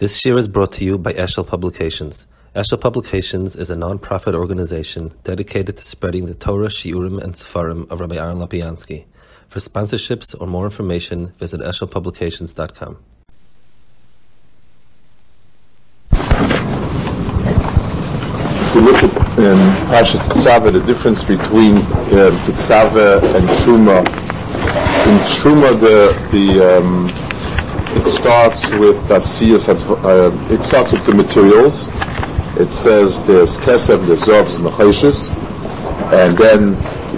This year is brought to you by Eshel Publications. Eshel Publications is a non-profit organization dedicated to spreading the Torah, Shiurim, and Sefarim of Rabbi Aaron Lapiansky. For sponsorships or more information, visit eshelpublications.com. If you look at um, Pasha the difference between Tetzaveh and Truma, in Truma the, the um, it starts with uh, it starts with the materials. It says there's Kesef, there's Zobs, and the Chayshes, and then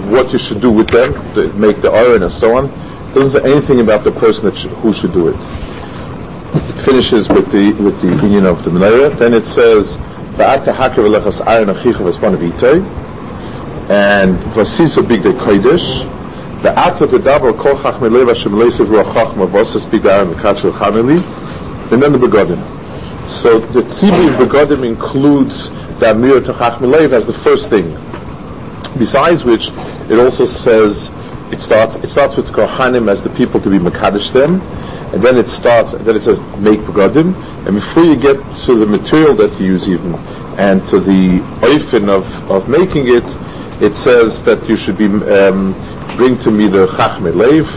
what you should do with them, to make the iron and so on. It doesn't say anything about the person that sh- who should do it. It finishes with the with the opinion of the Menorah. Then it says Va'ata hakev elechas ayin achicha begdei kodesh, Va'ata tedaber kol chachmei lev Hashem leisev ruach chachma v'osas big ayin v'kach v'chameli, and then the begodim. So the tzibur begodim includes the amir to chachmei lev as the first thing. Besides which, it also says it starts it starts with kohanim as the people to be mekadesh them, and then it starts then it says make begodim, and before you get to the material that you use even and to the oifen of, of making it, it says that you should be um, bring to me the chachme lev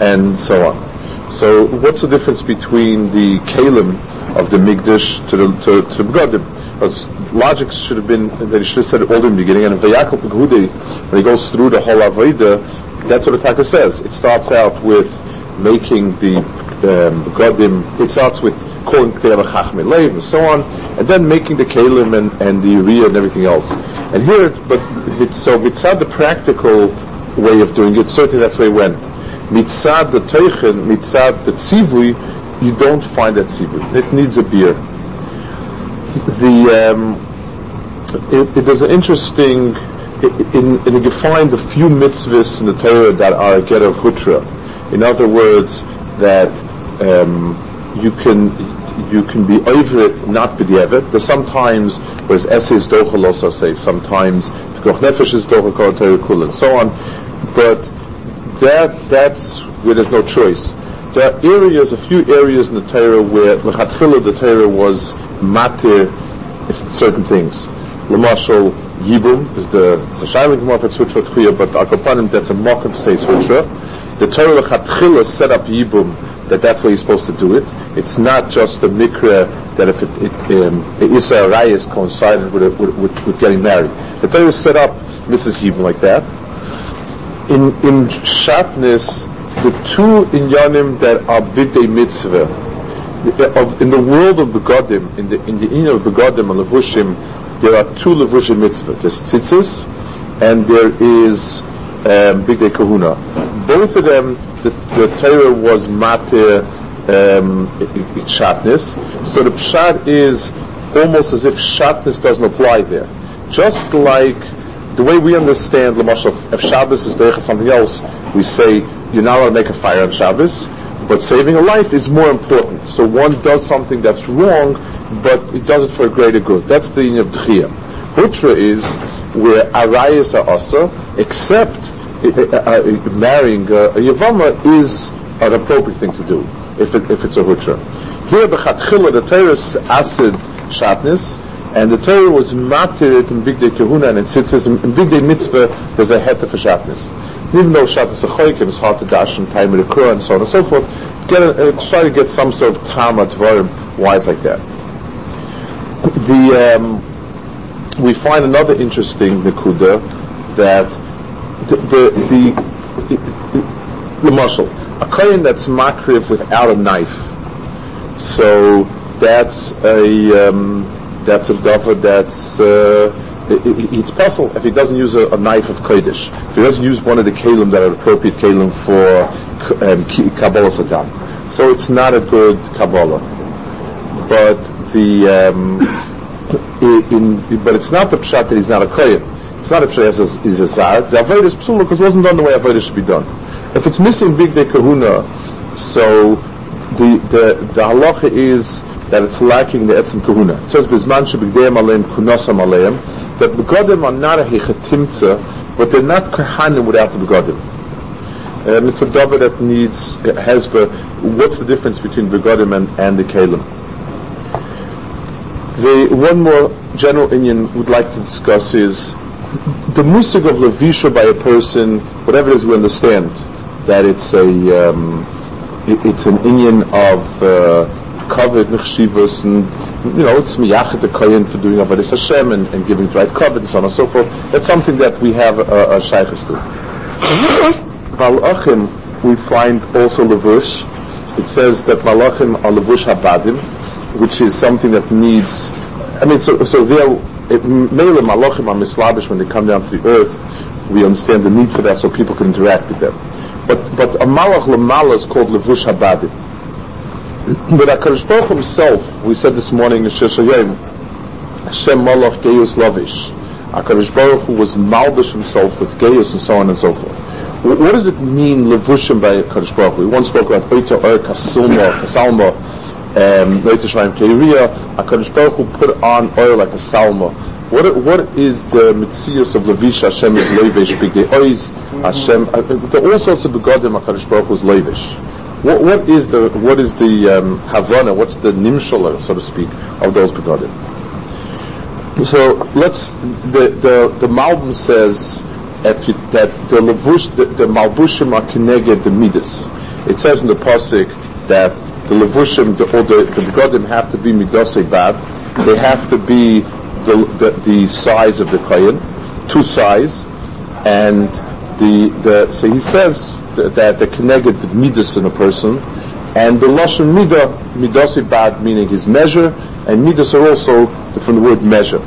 and so on. So what's the difference between the kalim of the migdash to the to, to the begodim? Because logic should have been that he should have said it all in the beginning. And Vayakhel Pekudei, when he goes through the whole Avodah, that's what the Taka says. It starts out with making the um, Godim, it starts with calling Kteva Chachme Lev and so on, and then making the Kalim and, and the Uriah and everything else. And here, but it's, so the practical way of doing it, certainly that's where it went. Mitzad the Teichen, mitzad the Tzivui, you don't find that Tzivui. It needs a beer the um, it, it is an interesting in, in, you find a few mitzvahs in the Torah that are a get of hutra. In other words, that um, you can you can be over it, not be the b'di'evet. There's sometimes whereas essays dochalos say sometimes pikuach nefesh is dochakol and so on. But that that's where there's no choice. There are areas, a few areas in the Torah where lechatchila the Torah was matir certain things. Lamashal Yibum is the it's a shaylik gemara for tzvutra tchuya, but akapanim that's a mock to say tzvutra. The Torah lechatchila set up Yibum that that's why you're supposed to do it. It's not just the mikra that if it, it um, Rayas coincided with, with, with, with, getting married. The Torah set up mitzvahs Yibum like that. In in shatnez, the two inyanim that are bidei mitzvah in the world of the Godim, in the in the in of the Godim and Levushim, there are two Levushim mitzvah. There's tzitzis, and there is um, Begdei Kahuna. Both of them, the, the Torah was matir um, shatnez. So the pshat is almost as if shatnez doesn't apply there. Just like the way we understand, Lamashal, if Shabbos is there something else, we say you're not allowed to make a fire on Shabbos. But saving a life is more important. So one does something that's wrong, but it does it for a greater good. That's the yin of Dchiyah. Hutra is where arayas are asa, except uh, uh, marrying a, a Yavama is an appropriate thing to do, if, it, if it's a Hutra. Here, the Chatchila, the Torah acid shatnez, and the Torah was matir in Begdei Kahuna, and it sits in Begdei Mitzvah, there's a heter for shatnez even though Shat is a choik and it's hard to dash and time it occur and so on and so forth, get a, uh, try to get some sort of tama dvarim why it's like that. The um, we find another interesting nekuda that the the, the, the, a kohen that's makriv without a knife, so that's a um, that's a davar that's uh, it's possible if he doesn't use a, a, knife of kodesh, if he doesn't use one of the kalim that are appropriate kalim for um, kabbalah satan. So it's not a good kabbalah. But the um, in, but it's not the pshat that he's not a kohen. It's not a pshat he's a zar. The avodah is psul because it wasn't done the way avodah should be done. If it's missing begdei kahuna, so the the the halacha is that it's lacking the etzim kahuna. It says bizman shebigdeim aleim kunasam aleim that begodim are not a hechatimtza, but they're not kahanim without the begodim. And it's a davar that needs hezbollah. What's the difference between begodim and, and the kalim? The one more general Indian would like to discuss is the musig of levisha by a person, whatever it is we understand, that it's a um, it, it's an Indian of uh, covered nechshivas and you know it's miyachet the kohen for doing avodas Hashem and, and giving the right covet and so on and so forth. That's something that we have a, a shaykhs to. Malachim we find also levush. It says that malachim are levush habadim, which is something that needs. I mean, so so there, mele malachim are mislabish when they come down to the earth. We understand the need for that, so people can interact with them. But but a malach lemala is called levush habadim. But Hakadosh Baruch himself, we said this morning in Sheshayim, Hashem malach geus lavish. Hakadosh Baruch Hu was malbish himself with geus and so on and so forth. What does it mean levushim by Hakadosh Baruch? We once spoke about oita or kasilma, kasalma, um, later Shemaim Keiriya. Hakadosh Baruch put on oil like a salma. What, what is the mitzias of Levish Hashem is Levish, Bigdei Oiz, Hashem, uh, there are all sorts of begodim HaKadosh Baruch Hu is Levish. What, what is the, what is the um, Havana, what's the nimshala, so to speak, of those begodim? So let's, the, the, the Malbim says that, that the Levush, the, the Malbushim are kineged the Midas. It says in the Pasik that the Levushim, the, or the, the begodim have to be Midasei Bad, they have to be the, the, the size of the kohen, two size, and the, the so he says that, the connected midas in a person, and the lashon midah midasi bad meaning his measure, and midas are also from the word measure.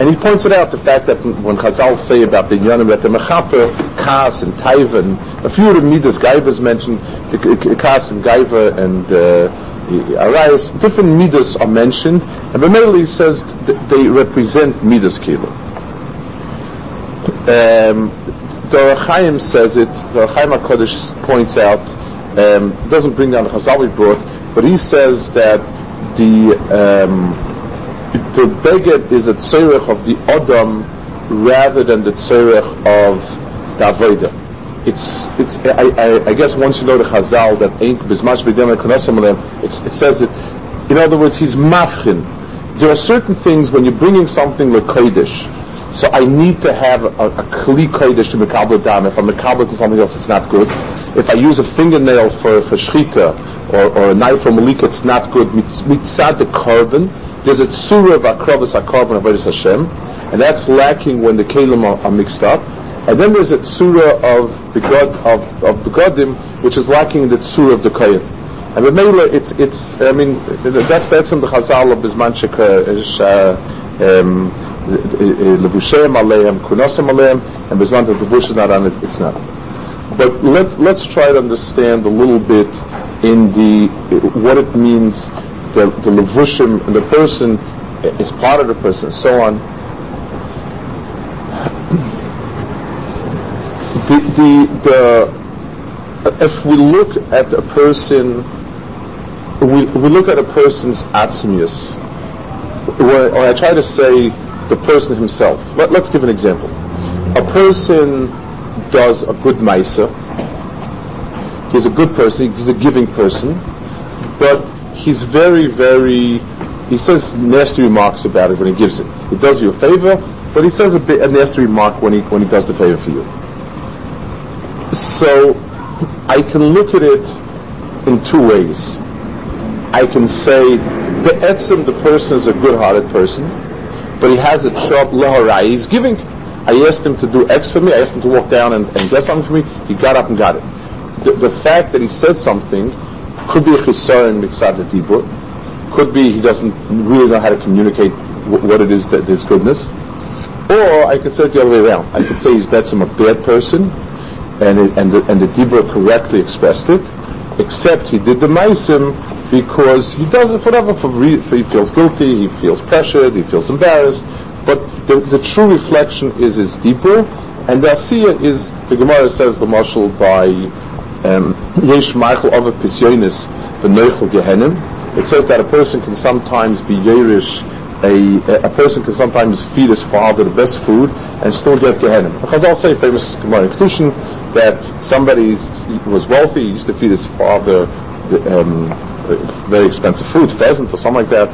And he points it out the fact that when Chazal say about the Yonim that the Mechaper, Kas and Taiva, and a few of the Midas, Gaiva mentioned, the Kas and Gaiva and uh, Arias, different midas are mentioned, and Bemeli says they represent midas kilo. Um, the Chaim says it, the Chaim HaKadosh points out, um, doesn't bring down the Chazal we brought, but he says that the um, the beged is a tzerech of the Adam rather than the tzerech of the Avodah it's it's I, I, I, guess once you know the Chazal that ain't bismash b'dem it's it says it. In other words, he's mafchin. There are certain things when you're bringing something like kodesh. So I need to have a, a kli kodesh to mekabel dam. If I'm mekabel to something else, it's not good. If I use a fingernail for for shchita or, or a knife for malika, it's not good. Mitzad the carbon. There's a tzura of akravas akarbon of Hashem, and that's lacking when the kalim are, are mixed up. And then there's a tsura of begod of of begodim, which is lacking in the tsura of the kohen. And the Mela, it's it's I mean that's that's in the Chazal of Bisman is lebushem aleim kunasem aleim, and Bisman the bush is not on it. It's not. But let let's try to understand a little bit in the what it means the the levushim the person is part of the person, so on the, the, the, if we look at a person, we, we look at a person's atzmius, or, I try to say the person himself. Let, us give an example. A person does a good maisa. He's a good person. He's a giving person, but he's very, very. He says nasty remarks about it when he gives it. He does you a favor, but he says a, bit, a nasty remark when he when he does the favor for you. So I can look at it in two ways. I can say the etzim, the person is a good-hearted person, but he has a job laharai. He's giving. I asked him to do X for me. I asked him to walk down and, and get something for me. He got up and got it. The, the fact that he said something could be a chisaron mitzad dibur. Could be he doesn't really know how to communicate w- what it is that is goodness. Or I could say it the other way around. I could say he's betzim a bad person, and it, and the, and the Dibra correctly expressed it, except he did the Maisim because he does it for whatever, for, re, he feels guilty, he feels pressured, he feels embarrassed, but the, the true reflection is his Dibra, and the Asiya is, the Gemara says the marshal by um, Yesh Michael of a Pisyonis, the Neichel Gehenim, it says that a person can sometimes be Yerish a, a person can sometimes feed his father the best food and still get Gehenna. Because I'll say famous Gemara Kedushin that somebody was wealthy, he used to feed his father the, um, very expensive food, pheasant or something like that,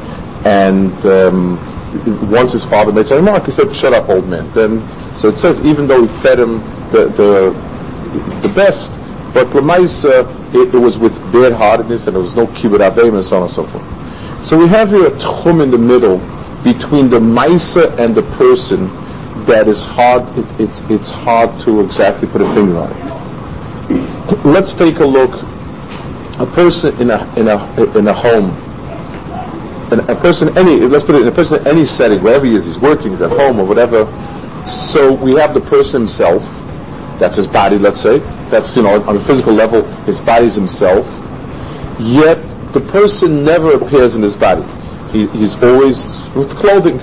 and um, once his father made a remark, he said, "Shut up, old man." Then, so it says, even though he fed him the the, the best, but Lamaisa, it, it was with bad-heartedness, and there was no kibbut avim, and so on and so forth. So we have here a tchum in the middle between the Maisa and the person that is hard. It, it's it's hard to exactly put a finger on it. Let's take a look. A person in a in a in a home and a person any let's put it in a person any setting wherever he is he's working he's at home or whatever. So we have the person himself that's his body let's say. That's you know on a physical level his body's himself. Yet the person never appears in his body. He, he's always with clothing.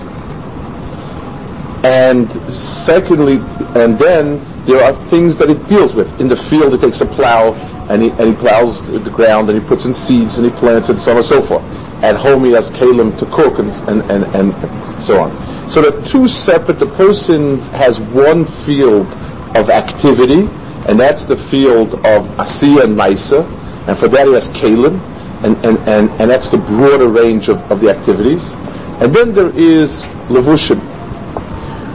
And secondly and then there are things that it deals with. In the field it takes a plow and he, and he plows the ground and he puts in seeds and he plants and so on and so forth at home he has kalim to cook and, and, and, and so on. So the two separate, the person has one field of activity, and that's the field of asiya and maisa, and for that he has kalim, and, and, and, and that's the broader range of, of the activities. And then there is levushim.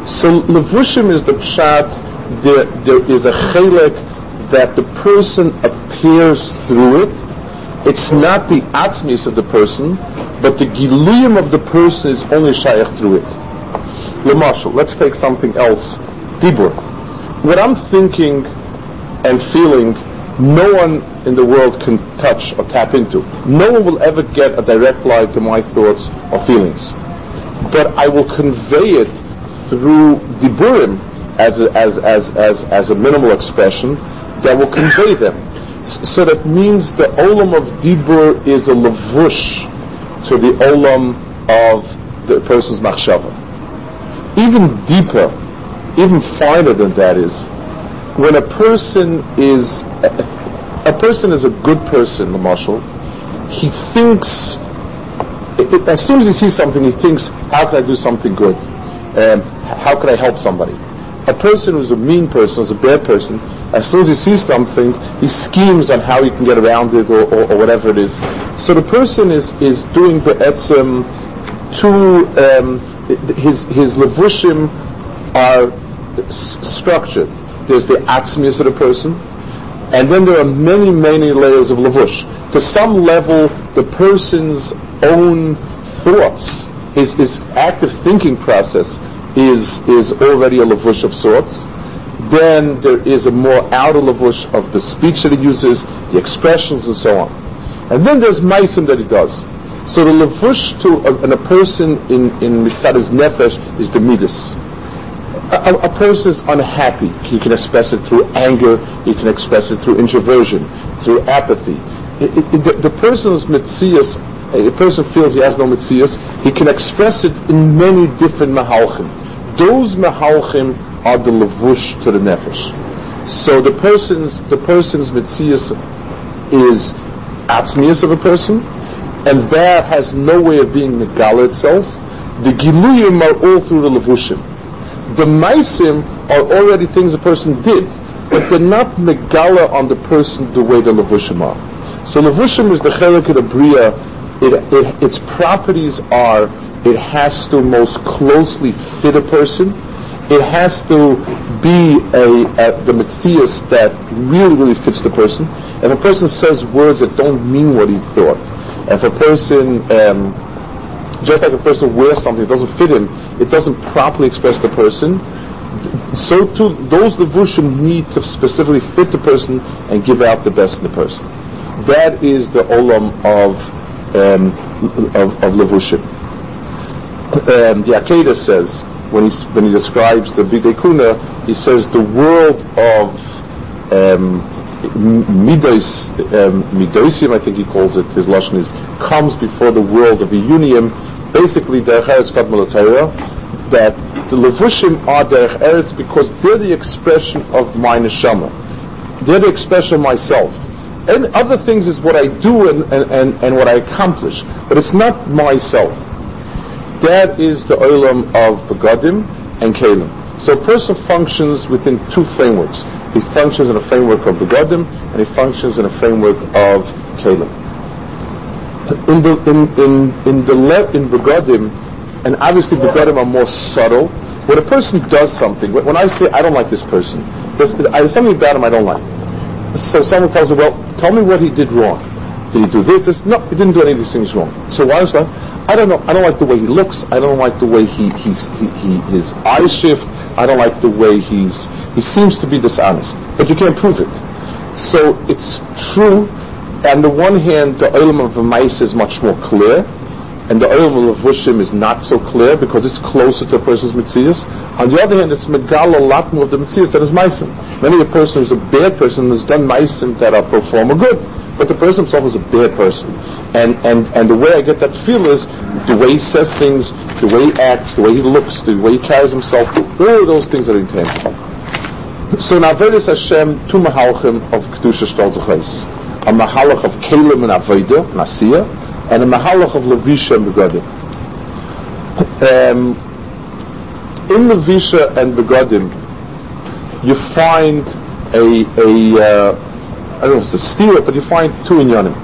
So levushim is the pshat, there, there is a chelek that the person appears through it, it's not the atzmis of the person, but the giluyim of the person is only shaykh through it. Lamashal, let's take something else. Dibur. What I'm thinking and feeling, no one in the world can touch or tap into. No one will ever get a direct line to my thoughts or feelings. But I will convey it through diburim as a, as, as, as, as a minimal expression that will convey them. So that means the olam of dibur is a lavush to the olam of the person's machshava. Even deeper, even finer than that is when a person is a, a person is a good person, the marshal. He thinks it, as soon as he sees something, he thinks, "How can I do something good? Um, how can I help somebody?" A person who's a mean person, who's a bad person, as soon as he sees something, he schemes on how he can get around it or, or, or whatever it is. So the person is, is doing the etzem to um, his his levushim are s- structured. There's the atzmius of the person, and then there are many many layers of levush. To some level, the person's own thoughts, his his active thinking process, is is already a lavush of sorts then there is a more outer lavush of the speech that he uses, the expressions, and so on. And then there's maisim that he does. So the lavush to a, and a person in in mitzadah's nefesh is the midas. A, a, person is unhappy. He can express it through anger. He can express it through introversion, through apathy. It, it, the, the person's mitzias, a person feels he has no mitzias, he can express it in many different mahalchim. Those mehalchim are the levush to the nefesh. So the person's the person's mitzias is atzmius of a person, and that has no way of being megala itself. The giluyim are all through the levushim. The maisim are already things a person did, but they're not megala on the person the way the levushim are. So levushim is the chelik of the bria. It, it, its properties are it has to most closely fit a person it has to be a, a the mitzias that really, really fits the person. If a person says words that don't mean what he thought, if a person, um, just like a person wears something that doesn't fit him, it doesn't properly express the person, so too, those levushim need to specifically fit the person and give out the best in the person. That is the olam of um, of, of levushim. Um, the Akedah says when he when he describes the Bidei Kuna, he says the world of um, midos, um, midosim, I think he calls it. His lashon is comes before the world of Iyunim. Basically, derech eretz kadmal that the levushim are derech eretz because they're the expression of my neshama. They're the expression of myself. And other things is what I do and, and, and, and what I accomplish, but it's not myself. That is the olam of begadim and kalim. So a person functions within two frameworks. He functions in a framework of begadim and he functions in a framework of kalim. In the in in in the le- in begodim, and obviously begodim are more subtle. When a person does something, when when I say I don't like this person, there's, there's something about him I don't like. So someone tells me, well, tell me what he did wrong. Did he do this? this? No, he didn't do any of these things wrong. So why is that? I don't know. I don't like the way he looks. I don't like the way he, he's, he, he, his eyes shift. I don't like the way he's, he seems to be dishonest. But you can't prove it. So it's true. On the one hand, the olam of the mice is much more clear, and the olam of Vushim is not so clear because it's closer to a person's mitzias. On the other hand, it's megal a lot more of the mitzias than is meisim. Maybe a person who's a bad person has done meisim that are pro forma good, but the person himself is a bad person. And, and, and the way I get that feel is the way he says things, the way he acts, the way he looks, the way he carries himself, all of those things are intangible. So in Averis Hashem, two mahalchim of Kedusha Stolzachais. A mahalach of Kalim and Aveda, Nasiya, and a mahalach of Levisha and Begadim. Um, in Levisha and Begadim, you find a, a uh, I don't know if it's a steer, but you find two inyanim.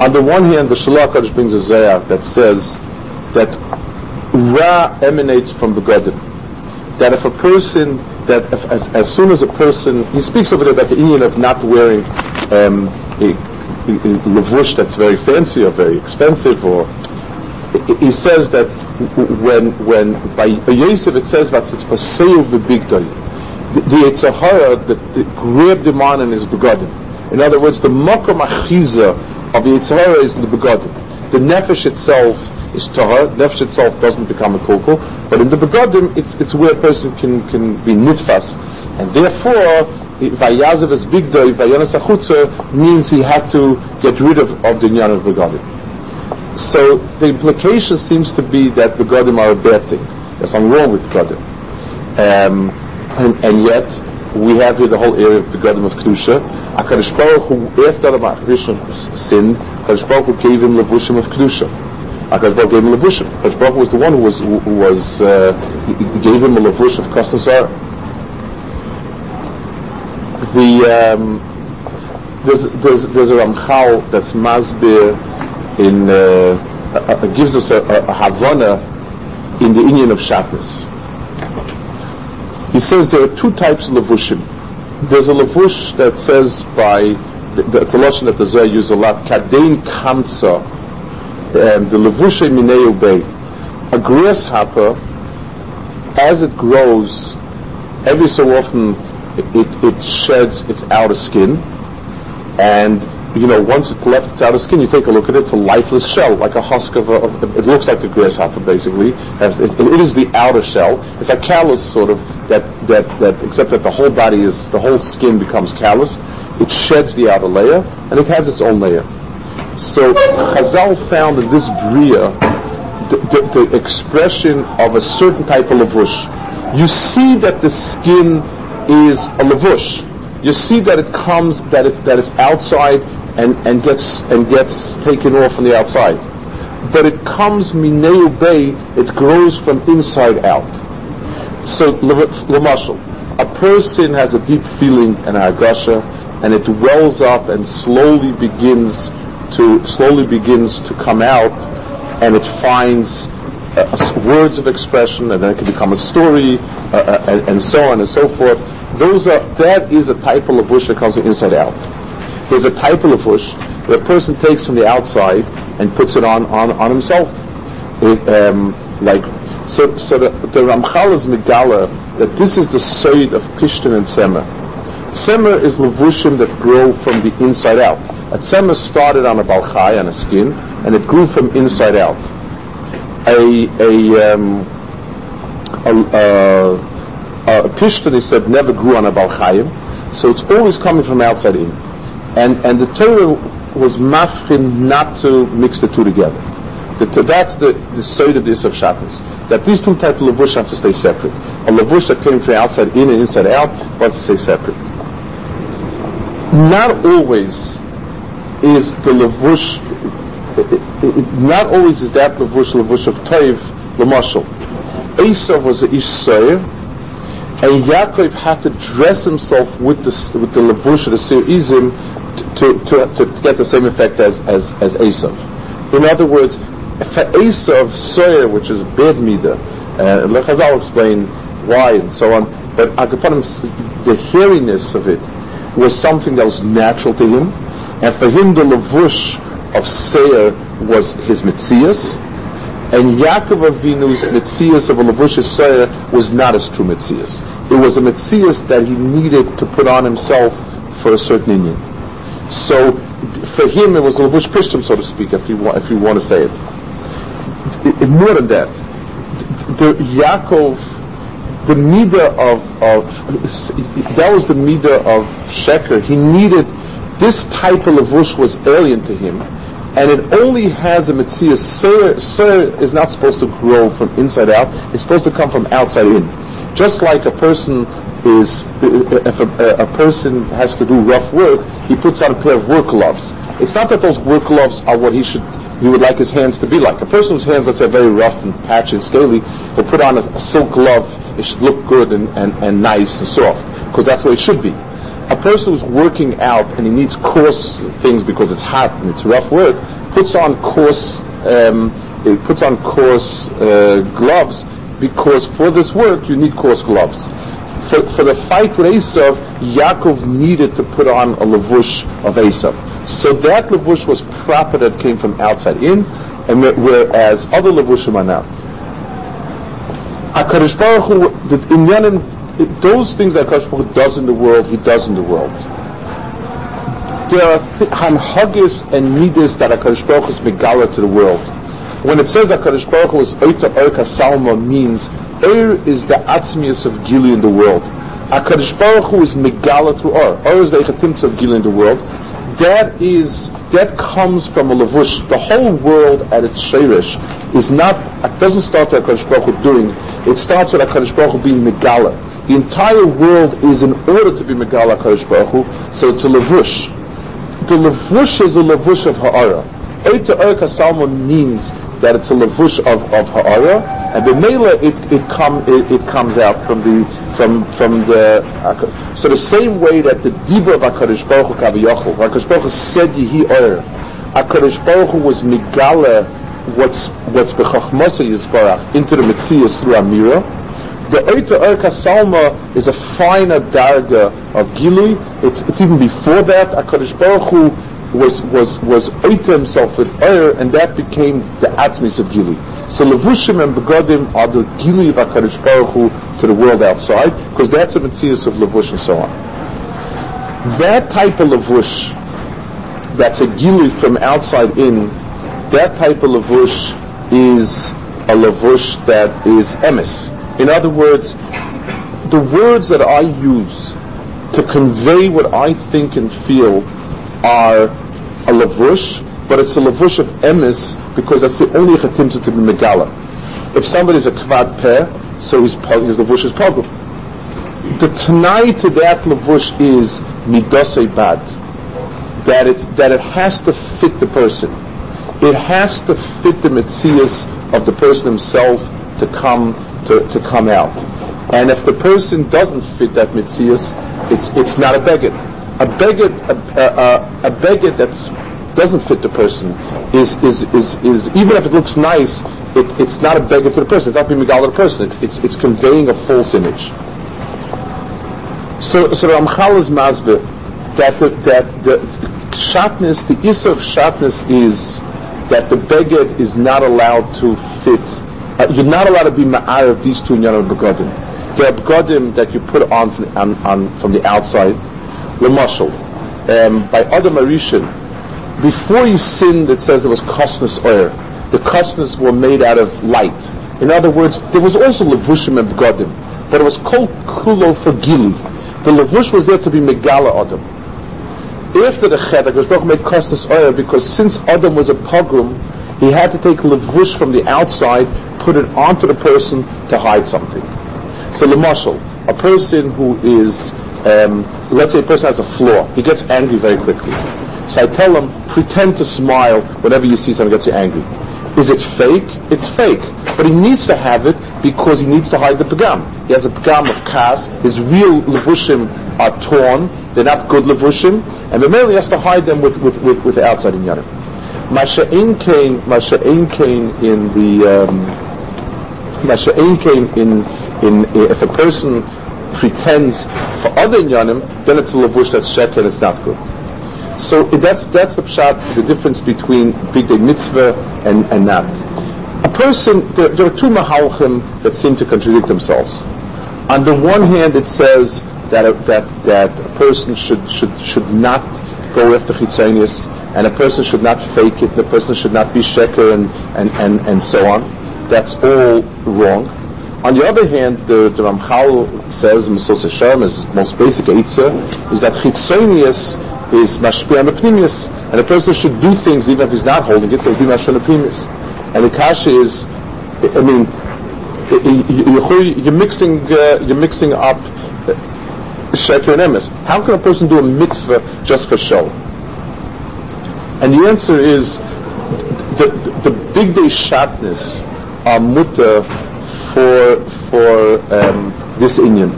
On the one hand, the Shalach brings a zayah that says that Ra emanates from the Begodim. That if a person, that if, as, as soon as a person, he speaks over there about the Indian of not wearing um, a, a, a levush that's very fancy or very expensive, or he says that when when by Yosef it says that it's paseu v'bigdoi. The, big day. the Yitzhahara that grabbed him on in his begodim. In other words, the makom achiza of the Yitzhahara is in the begodim. The nefesh itself is tahar. Nefesh itself doesn't become a kukul, but in the begodim, it's it's where a person can can be nitfas, and therefore. Vayazav as bigdoi, vayanas means he had to get rid of, of the nyan of begodim. So the implication seems to be that begodim are a bad thing. There's something wrong with begodim. Um, and, and yet, we have here the whole area of begodim of Kedusha. HaKadosh Baruch Hu, after the Rishon sinned, HaKadosh Baruch Hu gave him levushim of Kedusha. HaKadosh Baruch gave him levushim. HaKadosh Baruch Hu was the one who was, who was uh, he gave him a levush of Kostasar. The, um, there's, there's, there's a Ramchal that's Masbir in, uh, uh, gives us a, a, a Havana in the Indian of Shabbos. He says there are two types of levushim. There's a levush that says by, that's a lesson that the Zohar uses a lot, kadein kamsa, and the levushe mineu bay. A grasshopper, as it grows, every so often it, it sheds its outer skin, and you know, once it left its outer skin, you take a look at it, it's a lifeless shell, like a husk of a, it looks like a grasshopper basically. As it, it is the outer shell. It's a callus sort of, that, that, that, except that the whole body is, the whole skin becomes callous. It sheds the outer layer, and it has its own layer. So Chazal found in this Bria the, the, the expression of a certain type of lavush. You see that the skin is a lavush. You see that it comes, that it, that it's outside and, and gets and gets taken off on the outside. But it comes mineu bay, it grows from inside out. So Lamashal, a person has a deep feeling and a hagasha, and it wells up and slowly begins to slowly begins to come out, and it finds uh, words of expression, and then it can become a story, uh, uh, and, and so on and so forth. Those are that is a type of lavush that comes from inside out. There's a type of lavush that a person takes from the outside and puts it on on, on himself. It, um, like so, so the, the Ramchal is megala that this is the soid of Pishtin and Semer. Semer is levushim that grow from the inside out. A Semer started on a balchai, on a skin, and it grew from inside out. A a um, a, a, a Pishtin, he said, never grew on a balchayim, so it's always coming from outside in. And and the Torah was mafkin not to mix the two together. That's the, the side of this of Shabbos. That these two types of lavush have to stay separate. A lavush that came from outside in and inside out wants to stay separate. Not always is the lavush, not always is that lavush lavush of toiv lamashal. Esav was an soyer, and Yaakov had to dress himself with the with the lavush of the Izim to, to, to, get the same effect as as as Esav. In other words, for Esav Soyer, which is bad midah, uh, Chazal explain why and so on, but Agapanim, the hairiness of it was something that was natural to him, and for him the lavush of Seir was his mitzias, and Yaakov Avinu's mitzias of a lavush of Seir was not his true mitzias. It was a mitzias that he needed to put on himself for a certain union. So for him, it was a lavush pishtim, so to speak, if you if you want to say it. More than that, the Yaakov, the midah of, of that was the midah of Sheker. He needed this type of lavush was alien to him, and it only has a mitzvah. Sir, sir is not supposed to grow from inside out; it's supposed to come from outside in. Just like a person is, if a, a, person has to do rough work, he puts on a pair of work gloves. It's not that those work gloves are what he should, he would like his hands to be like. A person whose hands, let's say, are very rough and patchy and scaly, will put on a, a silk glove. It should look good and, and, and nice and soft, because that's way it should be. A person who's working out and he needs coarse things because it's hot and it's rough work, puts on coarse, um, it puts on coarse uh, gloves because for this work you need coarse gloves for, for the fight with Esav, Yaakov needed to put on a lavush of Esav. So that lavush was proper that came from outside in, and whereas other lavushim are not. HaKadosh Baruch Hu, the inyanim, those things that HaKadosh Baruch Hu does in the world, He does in the world. There are hanhagis and midas that HaKadosh Baruch Hu is megala to the world. When it says HaKadosh Baruch Hu is oita orka salma means Or is the atzmius of Gili in the world. HaKadosh Baruch Hu is Megala through Or. Or is the Echatimtz of Gili in the world. That is, that comes from a lavush. The whole world at its shirish is not, it doesn't start with HaKadosh Baruch Hu doing, it starts with HaKadosh Baruch Hu being Megala. The entire world is in order to be Megala HaKadosh Baruch Hu, so it's a lavush. The lavush is a lavush of Ha'ara. Oita Erka Salmon means that it's a lavush of, of ha'ara, and the mela it it come it, it, comes out from the from from the uh, so the same way that the dibur of Hakadosh Baruch Hu kaviyachol, Hakadosh Baruch Hu said Yehi Or, Hakadosh Baruch Hu was migala what's what's bechachmasa yisbarach into the mitzias through Amira. The Oita Erka Salma is a finer darga of Gilui. It's, it's even before that. Hakadosh Baruch Hu was was was oita himself with oil, and that became the atzmis of Gili. So levushim and begodim are the Gili of Hakadosh Baruch Hu to the world outside, because that's a mitzvah of levush and so on. That type of levush, that's a Gili from outside in, that type of levush is a levush that is emes. In other words, the words that I use to convey what I think and feel are a lavush, but it's a lavush of emes because that's the only chatimza to be megala. If somebody's a kvad peh, so his, his lavush is pogum. The tanai to that lavush is midosei bad. That it's that it has to fit the person. It has to fit the mitzias of the person himself to come to, to come out. And if the person doesn't fit that mitzias, it's it's not a beggar a beggar, a, a, a beggar that doesn't fit the person is, is, is, is, even if it looks nice, it, it's not a beggar to the person. It's not being megal to the person. It's, it's, it's conveying a false image. So, so Ramchal is mazbe that the, that the shatnez, the issue of shatnez is that the beggar is not allowed to fit. Uh, you're not allowed to be ma'ar of these two inyan begodim. Are begodim that you put on from, on, on from the outside, Lemashal, um, by other Arishan, before he sinned, it says there was kosnes oil. The kosnes were made out of light. In other words, there was also levushim and begodim, but it was called kulo for gili. The levush was there to be megala Adam. After the chet, Baruch made kosnes oil because since Adam was a pogrom, he had to take levush from the outside, put it onto the person to hide something. So the lemashal, a person who is um, let's say a person has a flaw, he gets angry very quickly. So I tell him, pretend to smile whenever you see someone gets you angry. Is it fake? It's fake. But he needs to have it because he needs to hide the pagam. He has a pagam of kas. His real levushim are torn. They're not good levushim. And the male has to hide them with, with, with, with the outside in yanim. Masha Ein Kain, Masha Kain in the, um, Masha Ein Kain in, in, if a person pretends for other inyanim, then it's a lavush that's sheker and it's not good. So that's that's the pshat, the difference between begdei mitzvah and, and not. A person, there, there are two mahalchim that seem to contradict themselves. On the one hand, it says that a, that that a person should should should not go after chitzonius, and a person should not fake it, and a person should not be sheker and, and, and, and so on. That's all wrong. On the other hand, the, the Ramchal says, Mesos Hashem, his most basic Eitzah, is that chitzonius is mashpi on the pnimius, and a person should do things even if he's not holding it, they'll be mashpi on the pnimius. And the kasha is, I mean, you're mixing, uh, you're mixing up sheker and emes. How can a person do a mitzvah just for show? And the answer is, the, the, the begdei shatnez are mutter for for um, this Indian.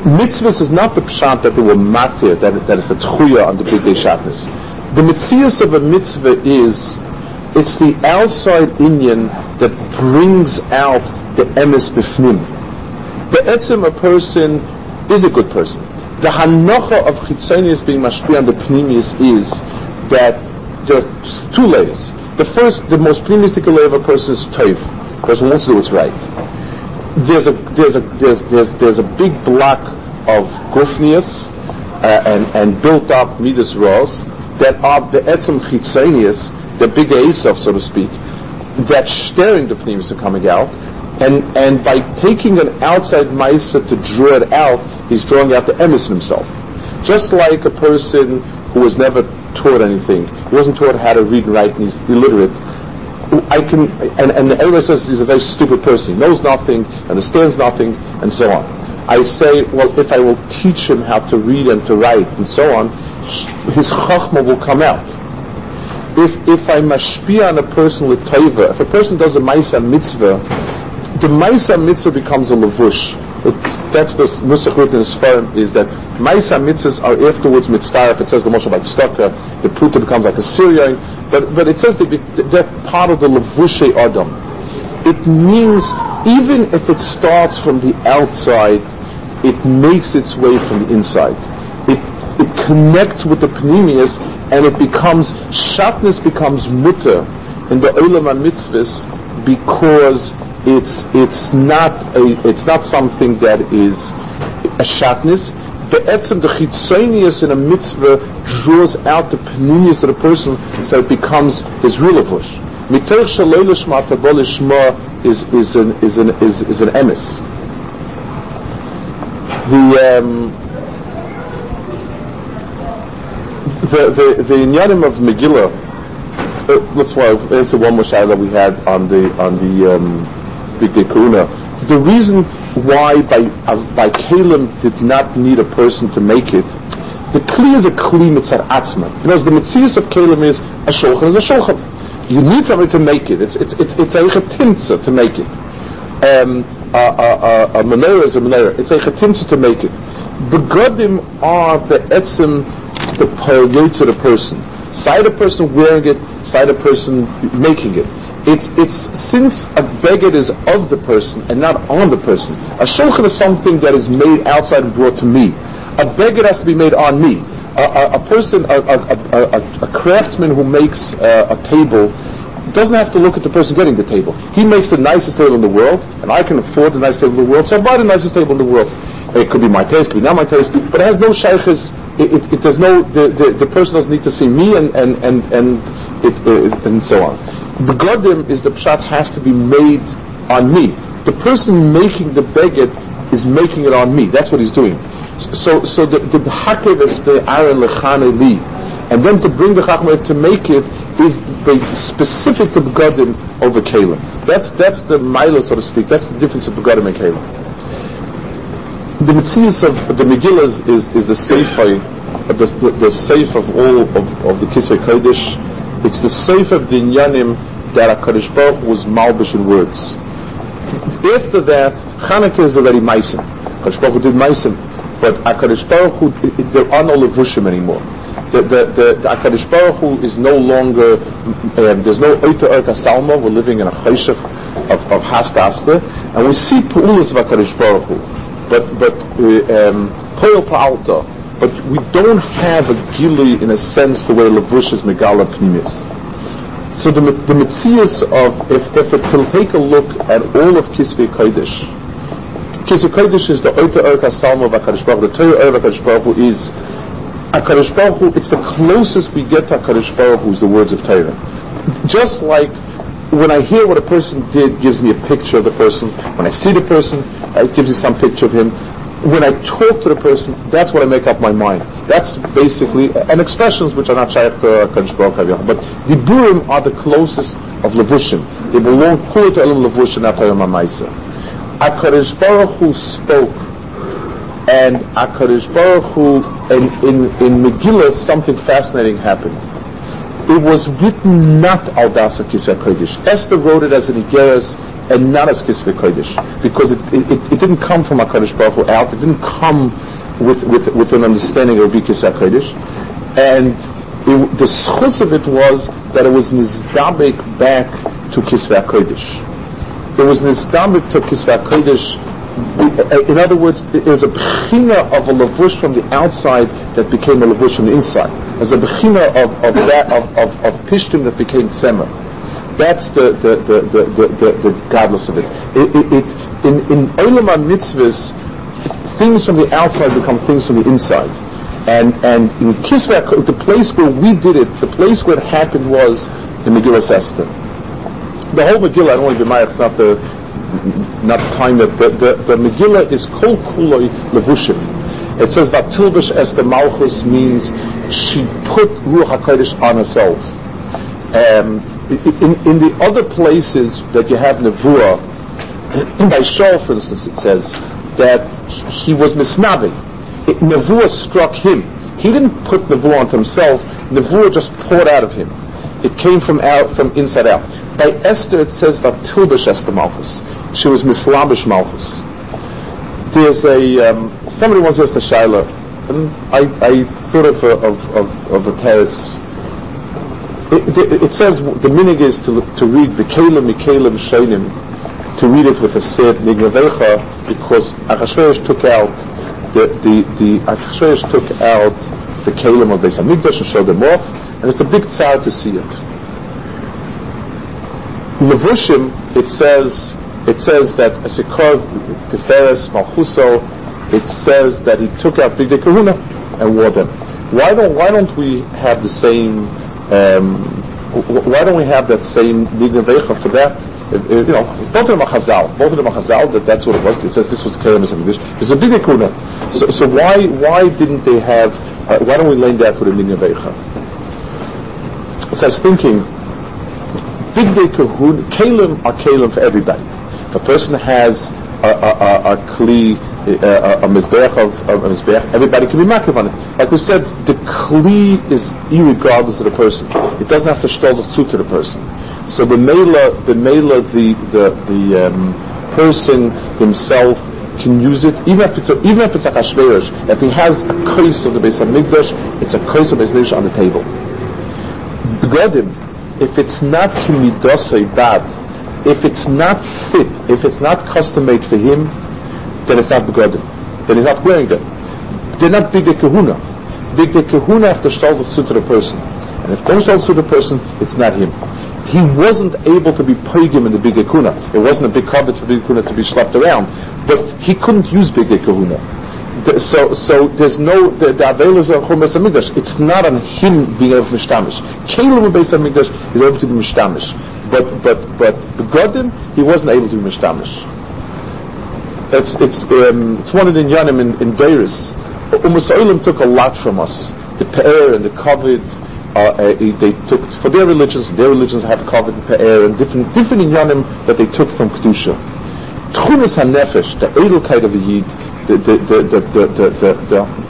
Mitzvahs is not the pshat that they were matir, that, that is the tchuya on the begdei shatnez. The mitzvahs of a mitzvah is, it's the outside inyan that brings out the emes bifnim. The etzim, a person, is a good person. The hanocha of chitzonius being mashpi on the pnimius is that there are two layers. The first, the most pneumistic layer of a person is toiv. The person wants to do what's right. There's a there's a there's there's there's a big block of gufnius uh, and and built up midas ros that are the etzem chitzonius, the big Esav, so to speak, that staring the pneumis are coming out, and and by taking an outside ma'isa to draw it out, he's drawing out the emes himself. Just like a person who was never taught anything, he wasn't taught how to read and write, and he's illiterate. I can, and, and the everybody says he's a very stupid person. He knows nothing, understands nothing, and so on. I say, well, if I will teach him how to read and to write and so on, his chachma will come out. If if I mashpia on a person with taiva, if a person does a ma'isa mitzvah, the ma'isa mitzvah becomes a lavush. That's the nusach written in Sfarim is that ma'isa mitzvahs are afterwards mitzvah. It says the Moshe Tzedakah, the pruta becomes like a Syrian, but but it says that they're part of the lavushe adam. It means even if it starts from the outside, it makes its way from the inside. It it connects with the panemius and it becomes shatnez becomes mutter in the olam mitzvahs because it's it's not a it's not something that is a shatnez. The etzem the chitzonius in a mitzvah draws out the paninius of the person, so it becomes his real avush. Miterch shaloilish matabol is is an is an is, is an emes. The um, the the the inyanim of Megillah. Uh, let's answer one more shayla that we had on the on the um, The reason why by uh, by Kalim did not need a person to make it, the Kli is a Kli mitzar atzma. Because the mitzias of Kalim is a shulchan is a shulchan. You need somebody to make it. It's it's it's it's a chetimtza to make it. Um, a, a, a, a menorah is a menorah. It's a chetimtza to make it. Begodim are the etzim, the parayotz of the person. Side a person wearing it, side a person making it it's it's since a beged is of the person and not on the person. A shulchan is something that is made outside and brought to me. A beged has to be made on me. A, a, a person, a, a, craftsman who makes a table doesn't have to look at the person getting the table. He makes the nicest table in the world, and I can afford the nicest table in the world, so I buy the nicest table in the world. It could be my taste, could be not my taste, but it has no shaykhs. It, it, it, there's no the, the, the person doesn't need to see me and and and and it, uh, and so on. Begodim is the pshat has to be made on me. The person making the beged is making it on me. That's what he's doing. So, so the the the aaron lechane li, and then to bring the chachma to make it is the specific to begodim over kalim. That's that's the mila, so to speak. That's the difference of begodim and kalim. The mitzias of the Megillah is, is, is the sefer, the, the, the safe of all of, of the Kisvei Kodesh. It's the safe of the Inyanim that HaKadosh Baruch was malbish in words. After that, Chanukah is already Meisim. HaKadosh Baruch did. But HaKadosh Baruch Hu, there are no Levushim anymore. The, the, the, the Akadosh Baruch Hu is no longer, um, there's no Oita Erka Salma, we're living in a chayshach of, of Hastasta, and we see Pu'ulas of Akadosh Baruch Hu, but, but, uh, um, Pa'alta, but we don't have a gili in a sense the way Lavush is Megala Pnimis. So the, the Metzias of, if, if it will take a look at all of Kisvei Kodesh, Kisvei Kodesh is the Oita Erka Salma of HaKadosh Baruch the Torah of HaKadosh Baruch Hu is HaKadosh Baruch Hu, it's the closest we get to HaKadosh Baruch Hu is the words of Torah. Just like when I hear what a person did, gives me a picture of the person. When I see the person, it gives me some picture of him. When I talk to the person, that's what I make up my mind. That's basically, and expressions which are not shaykh uh, to HaKadosh Baruch but the burim are the closest of levushim. They belong to elam levushim, not Torah Mamaisa. HaKadosh Baruch Hu spoke, and HaKadosh Baruch Hu, in, in, in Megillah, something fascinating happened. It was written not al dasa kisvei kodesh. Esther wrote it as an igeres and not as kisvei kodesh because it, it, it, didn't come from Hakadosh Baruch Hu out. It didn't come with with, with an understanding of kisvei kodesh, and it, the schus of it was that it was nizdabek back to kisvei kodesh. It was nizdabek to kisvei kodesh in other words, it was a bechina of a lavush from the outside that became a lavush from the inside. As a bechina of, of that of, of, of pishtim that became tzemer. That's the the the the, the, the, godless of it. It, it, it in in olam mitzvahs, things from the outside become things from the inside. And and in Kisvei, the place where we did it, the place where it happened was in Megillah Esther. The whole Megillah, I don't want to be not the not the time that the, the, the Megillah is kol kuloi levushim. It says that Tilbish Esther Malchus means she put Ruach HaKodesh on herself. Um, in, in the other places that you have Nevuah, by Shaul, for instance, it says that he was misnabi. Nevuah struck him. He didn't put Nevuah onto himself. Nevuah just poured out of him. It came from out, from inside out. By Esther, it says Vatilbish Esther Malchus. She was Mislabish Malchus. There's a um, somebody once asked a Shaila, and I, I thought of a, of, of, of a. It, says the minig is to, to read Vikalim Mikalim Shainim, to read it with a sid Nignavecha, because Achashverosh took out the the the Achashverosh took out the Kalim of Beis Hamikdash and showed them off, and it's a big tsar to see it. Levushim, it says it says that Asikor Tiferes Malchuso, it says that he took out Begdei Kahuna and wore them. Why don't why don't we have the same um, why don't we have that same Nignavecha for that? If, if, you know, both of them are Chazal. Both of them are Chazal. That that's what it was. It says this was Keremis and English. It's a big Kuna. So, so why why didn't they have? Uh, why don't we lay that for the Nignavecha? So I was thinking, Begdei Kahuna, Kalim are Kalim for everybody. If a person has a, a, a, a kli, a, a mizbeach of, a mizbeach, everybody can be makiv on it. Like we said, the kli is irregardless of the person. It doesn't have to shtol to the person. So the mela, the mela, the the the um, person himself can use it, even if it's a, even if it's a hashverish. If he has a kais of the Beis Hamikdash, it's a kais of Beis Hamikdash on the table. Begodim, if it's not kimidosei bad, if it's not fit, if it's not custom made for him, then it's not begodim. Then he's not wearing them. They're not begdei kahuna. Begdei kahuna after stalls to the person. And if don't stalls to the person, it's not him. He wasn't able to be pogim in the begdei kahuna. It wasn't a big covet for begdei kahuna to be slapped around. But he couldn't use begdei kahuna. So, so there's no the, the is a chumas. It's not on him being able to mishtamish. Kalim beis hamikdash is able to be mishtamish but but but begodim he wasn't able to be mishtamish. It's it's um, it's one of the inyanim in, in Deiris. Umm took a lot from us. The pe'er and the kovid. Uh, uh, they took for their religions. Their religions have kovid and pe'er and different different inyanim that they took from kedusha. Tchunas hanefesh, the edelkeit of a yid, the, the, the, the,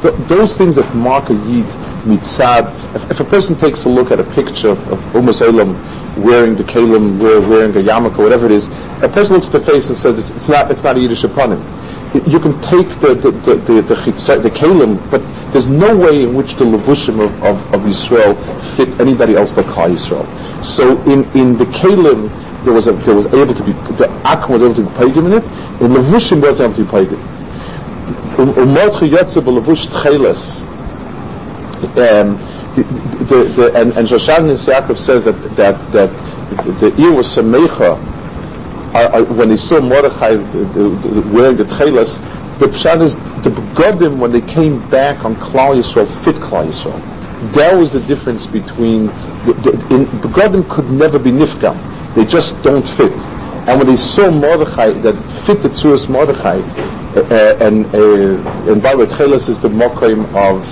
the, those things that mark a yid mitzad. If, if, a person takes a look at a picture of, of Umm wearing the kalim, wearing a yarmulke, whatever it is, a person looks at the face and says it's, not it's not a Yiddish upon him. you can take the the the the, the, the kalim, but there's no way in which the levushim of, of, of Yisrael fit anybody else but Klal Yisrael. So in, in the kalim, there was a, there was able to be the akum was able to be pagan in it. In levushim was able to be pagan. Umotcha yotze belevush. Um, the, and, and Shoshan Yaakov says that that that the, ear was semecha uh, when he saw Mordechai wearing the tcheles, the pshat is the begodim when they came back on Klal Yisrael fit Klal Yisrael. That was the difference between the, the, in, begodim could never be nifgam. They just don't fit. And when they saw Mordechai that fit the tzuras Mordechai, uh, uh, and uh, and by the way, tcheles is the mokim of.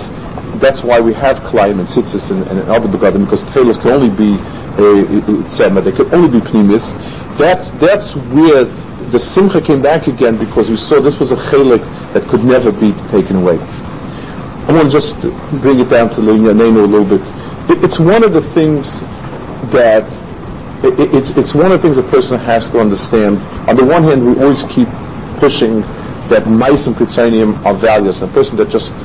That's why we have Klaim and Tzitzis and, and, other begodim because tcheles can only be uh, they can only be pnimis that's that's where the simcha came back again because we saw this was a chelik that could never be taken away. I want to just bring it down to Nenu a little bit. It, it's one of the things that it, it, it's it's one of the things a person has to understand. On the one hand, we always keep pushing that mice and kritzanium are values. A person that just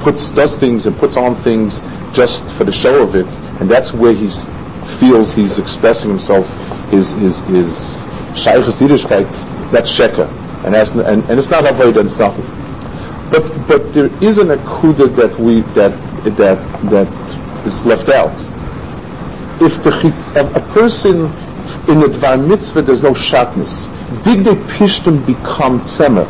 puts does things and puts on things just for the show of it, and that's where he feels he's expressing himself his his his that's sheker, and, and and it's not avoid and it's nothing. But but there is an akuda that we that that that is left out. If the a, a person in the dvar mitzvah there's no shatnez, big de pishtim become tzemer.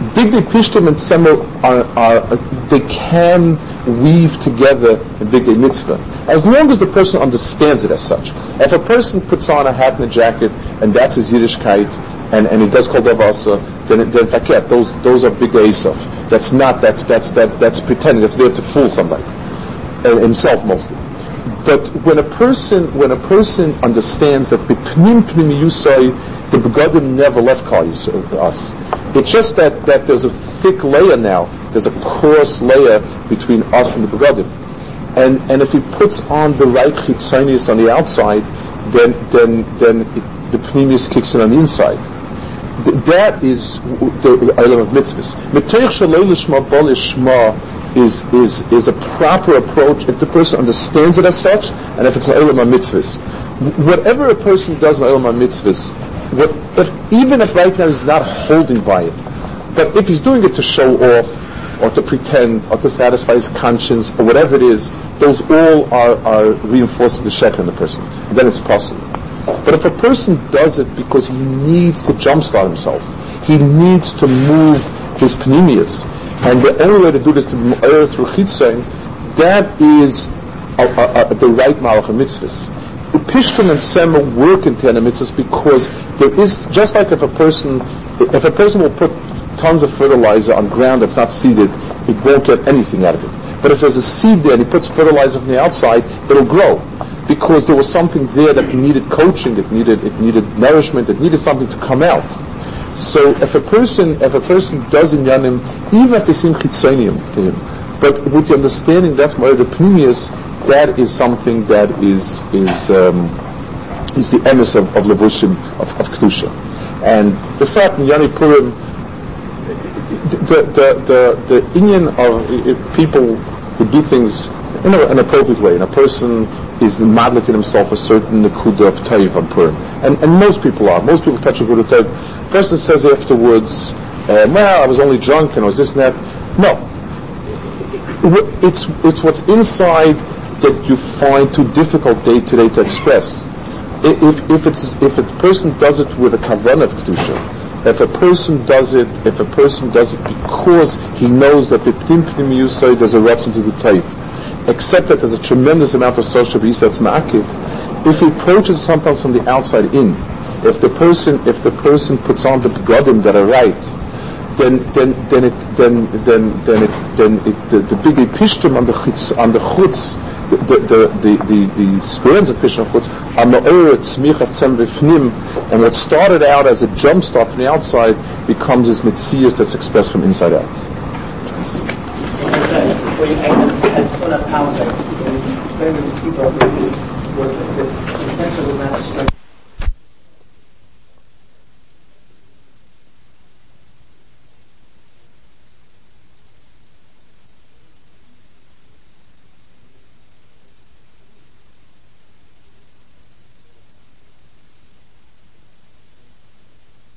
Begdei pishtim and tzemer are, are they can weave together in begdei mitzvah. As long as the person understands it as such. If a person puts on a hat and a jacket and that's his Yiddishkeit and, and he does kol davasa, then then faket, those those are begdei Esav. That's not that's that's that that's pretending. That's there to fool somebody, uh, himself mostly. But when a person when a person understands that b'pnim pnim yusay, the begodim never left Klal us. It's just that that there's a thick layer now there's a coarse layer between us and the begadim. And, and if he puts on the right chitzonius on the outside, then, then, then it, the pneumius kicks in on the inside. Th- that is the element of mitzvahs. Is, is, is a proper approach if the person understands it as such, and if it's an element of. Whatever a person does in element of what, if, even if right now he's not holding by it, but if he's doing it to show off, or to pretend or to satisfy his conscience or whatever it is, those all are, are reinforcing the sheker in the person. Then it's possible. But if a person does it because he needs to jumpstart himself, he needs to move his panemius, and the only way to do this to err through chitzain, that is a, a, a, the right malach mitzvahs. Pishtim and Sema work in Tana mitzvahs because there is, just like if a person, if a person will put tons of fertilizer on ground that's not seeded, it won't get anything out of it. But if there's a seed there and he puts fertilizer from the outside, it'll grow. Because there was something there that needed coaching, it needed, it needed nourishment, it needed something to come out. So if a person, if a person does in Yanim, even if they seem chitzonium to him, but with the understanding that's more the pneumius, that is something that is, is, um, is the emes of, of levushim, of, of kedusha. And the fact in Yani Purim, the, the, the, the Indian of people who do things in an appropriate way, and a person is madlik in himself a certain nekuda of taiv on Purim. And, and most people are. Most people touch a good taiv. Person says afterwards, uh, well, I was only drunk and I was this and that. No. It's, it's what's inside that you find too difficult day to day to express. If, if, it's, if a person does it with a kavan of kedusha, if a person does it, if a person does it because he knows that the ptim pnim yusay there's a ratzon to the taif, except that there's a tremendous amount of social abuse that's ma'akiv, if he approaches sometimes from the outside in, if the person, if the person puts on the begodim that are right, then then then it then then then it then it, the, the big pishtim on the chutz on the chutz the the the the the spirits of pishtim chutz are me'oret tzmich of tzem b'fnim and what started out as a jump start from the outside becomes as mitzias that's expressed from inside out. The